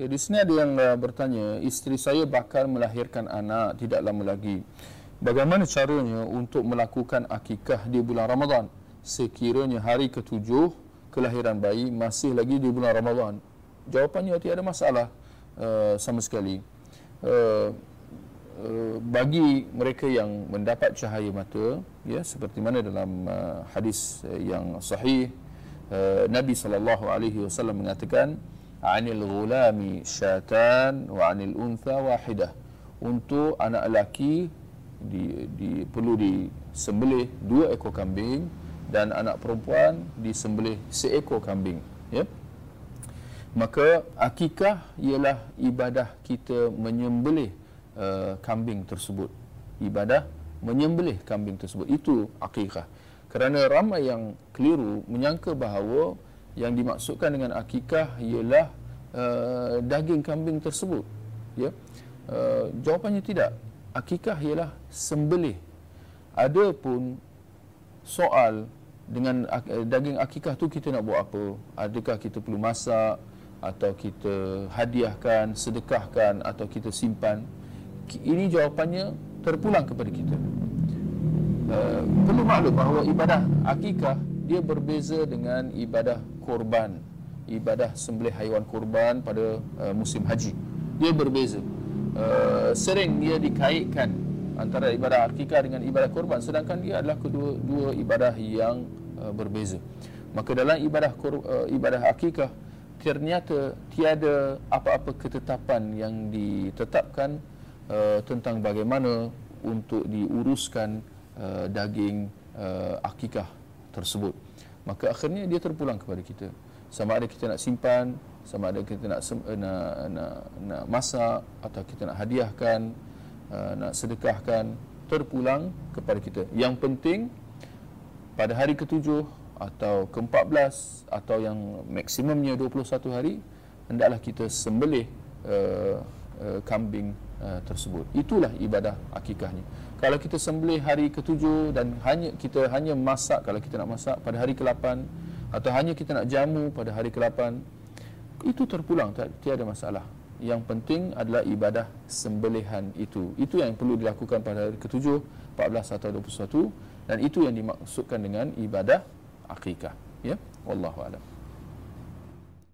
Okay, di sini ada yang uh, bertanya, isteri saya bakal melahirkan anak tidak lama lagi. Bagaimana caranya untuk melakukan akikah di bulan Ramadan? Sekiranya hari ketujuh kelahiran bayi masih lagi di bulan Ramadan. Jawapannya tiada masalah uh, sama sekali. Uh, uh, bagi mereka yang mendapat cahaya mata, ya seperti mana dalam uh, hadis yang sahih, uh, Nabi sallallahu alaihi wasallam mengatakan, anil ghulami syatan wa anil untha wahidah. Untuk anak lelaki di, di perlu disembelih dua ekor kambing dan anak perempuan disembelih seekor kambing ya. Maka akikah ialah ibadah kita menyembelih uh, kambing tersebut. Ibadah menyembelih kambing tersebut. Itu akikah. Kerana ramai yang keliru menyangka bahawa yang dimaksudkan dengan akikah ialah uh, daging kambing tersebut ya. Uh, jawapannya tidak. Akikah ialah sembelih. Adapun soal dengan uh, daging akikah tu kita nak buat apa? Adakah kita perlu masak atau kita hadiahkan sedekahkan atau kita simpan? Ini jawapannya terpulang kepada kita. Uh, perlu maklum bahawa ibadah akikah dia berbeza dengan ibadah korban ibadah sembelih haiwan korban pada uh, musim haji. Dia berbeza. Uh, sering dia dikaitkan antara ibadah akikah dengan ibadah korban sedangkan dia adalah kedua dua ibadah yang uh, berbeza. Maka dalam ibadah uh, ibadah akikah ternyata tiada apa-apa ketetapan yang ditetapkan uh, tentang bagaimana untuk diuruskan uh, daging uh, akikah tersebut. Maka akhirnya dia terpulang kepada kita. Sama ada kita nak simpan sama ada kita nak sem- eh, nak, nak nak masak atau kita nak hadiahkan uh, nak sedekahkan terpulang kepada kita. Yang penting pada hari ketujuh atau ke-14 atau yang maksimumnya 21 hari hendaklah kita sembelih uh, uh, kambing uh, tersebut. Itulah ibadah akikahnya. Kalau kita sembelih hari ketujuh dan hanya kita hanya masak kalau kita nak masak pada hari ke-8 atau hanya kita nak jamu pada hari ke-8 itu terpulang tiada masalah. Yang penting adalah ibadah sembelihan itu. Itu yang perlu dilakukan pada hari ke-7 14 atau 21 dan itu yang dimaksudkan dengan ibadah akikah. Ya? Wallahu alam